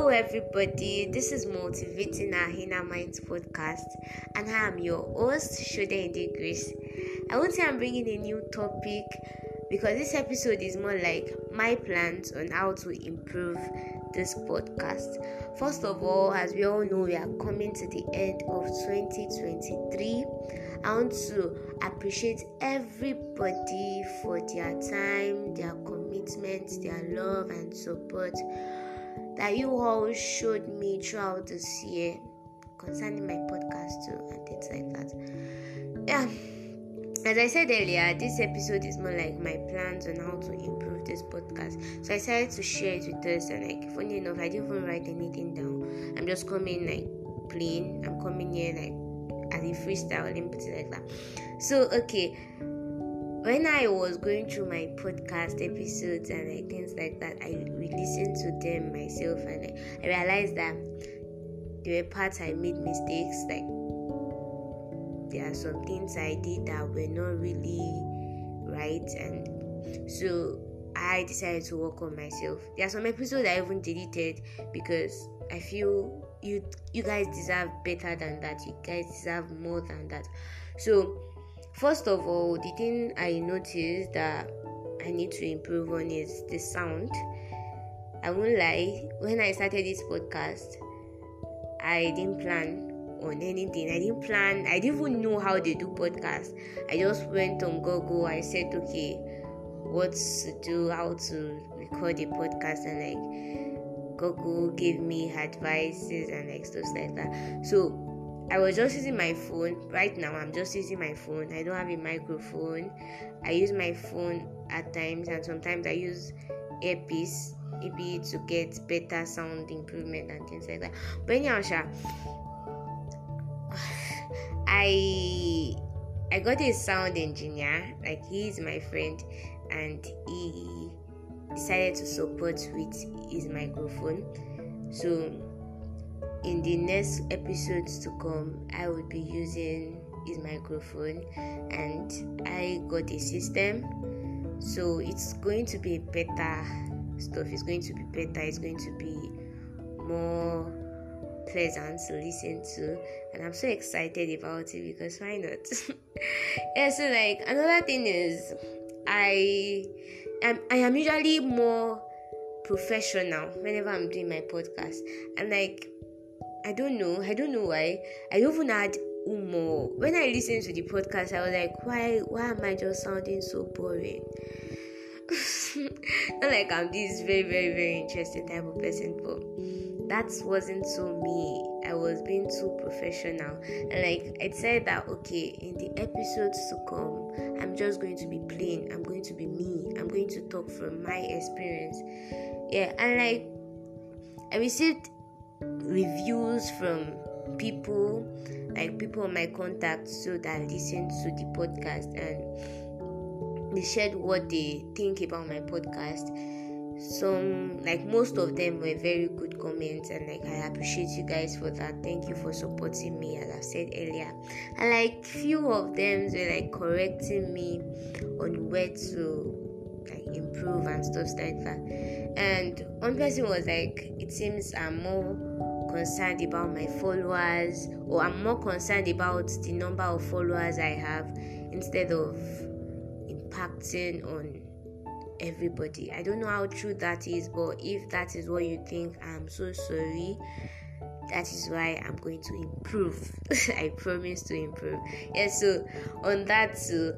Hello, everybody. This is Motivating Our Inner Minds podcast, and I am your host, Shode Grace. I won't say I'm bringing a new topic because this episode is more like my plans on how to improve this podcast. First of all, as we all know, we are coming to the end of 2023. I want to appreciate everybody for their time, their commitment, their love, and support that you all showed me throughout this year concerning my podcast too and things like that. Yeah. As I said earlier, this episode is more like my plans on how to improve this podcast. So I decided to share it with us and like funny enough, I didn't even write anything down. I'm just coming like plain. I'm coming here like as a freestyle and put it like that. So okay when I was going through my podcast episodes and like things like that, I listened to them myself and I, I realized that there were parts I made mistakes. Like there are some things I did that were not really right, and so I decided to work on myself. There are some episodes I even deleted because I feel you you guys deserve better than that. You guys deserve more than that. So First of all, the thing I noticed that I need to improve on is the sound. I won't lie, when I started this podcast, I didn't plan on anything. I didn't plan, I didn't even know how they do podcasts. I just went on Google, I said, okay, what to do, how to record a podcast, and like Google gave me advices and like stuff like that. So I was just using my phone. Right now, I'm just using my phone. I don't have a microphone. I use my phone at times, and sometimes I use earpiece maybe to get better sound improvement and things like that. But anyhow, Sha, I I got a sound engineer. Like he's my friend, and he decided to support with his microphone. So in the next episodes to come, I will be using his microphone and I got a system. So it's going to be better stuff. It's going to be better. It's going to be more pleasant to listen to and i'm so excited about it because why not yeah so like another thing is i am i am usually more professional whenever i'm doing my podcast and like I don't know. I don't know why. I even had umo. When I listened to the podcast, I was like, why why am I just sounding so boring? Not like I'm this very, very, very interesting type of person, but that wasn't so me. I was being too professional. And like I said that okay, in the episodes to come, I'm just going to be plain. I'm going to be me. I'm going to talk from my experience. Yeah, and like I received reviews from people like people my contacts so that listen to the podcast and they shared what they think about my podcast. Some like most of them were very good comments and like i appreciate you guys for that. Thank you for supporting me as i said earlier. And like few of them were like correcting me on where to like improve and stuff like that. And one person was like it seems i'm more concerned about my followers or I'm more concerned about the number of followers I have instead of impacting on everybody. I don't know how true that is, but if that is what you think, I'm so sorry that is why I'm going to improve. I promise to improve. Yes, yeah, so on that too,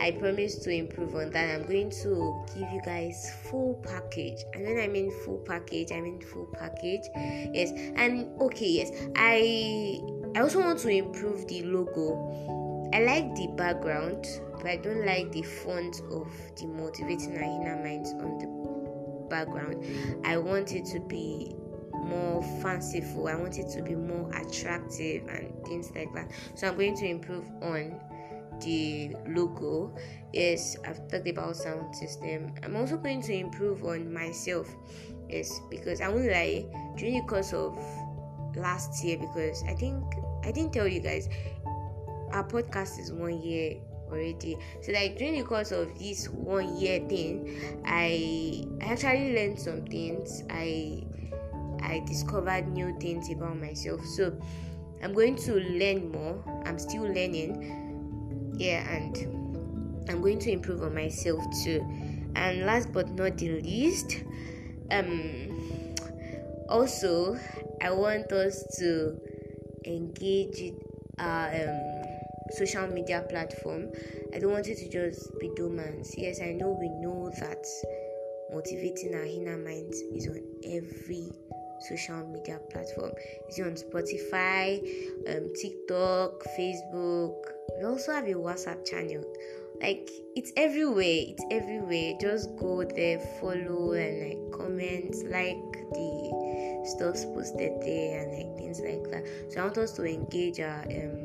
I promise to improve on that. I'm going to give you guys full package. And when I mean full package, I mean full package. Yes, and okay, yes, I I also want to improve the logo. I like the background, but I don't like the font of the motivating inner minds on the background. I want it to be more fanciful. I want it to be more attractive and things like that. So I'm going to improve on the logo. Yes, I've talked about sound system. I'm also going to improve on myself. Yes, because I won't lie, during the course of last year, because I think I didn't tell you guys, our podcast is one year already. So like during the course of this one year thing, I I actually learned some things. I I discovered new things about myself. So I'm going to learn more. I'm still learning. Yeah, and I'm going to improve on myself too. And last but not the least, um also I want us to engage our um, social media platform. I don't want it to just be dormant. Yes, I know we know that motivating our inner minds is on every social media platform. It's on Spotify, um, TikTok, Facebook. We also have a WhatsApp channel. Like it's everywhere. It's everywhere. Just go there, follow, and like comment, like the stuff posted there, and like things like that. So I want us to engage our um,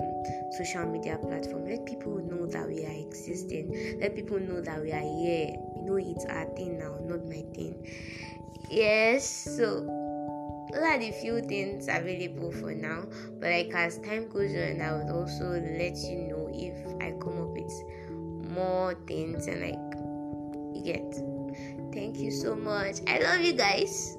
social media platform. Let people know that we are existing. Let people know that we are here. You know, it's our thing now, not my thing. Yes. So those are the few things available for now but like as time goes on i would also let you know if i come up with more things and like you get. Thank you so much. I love you guys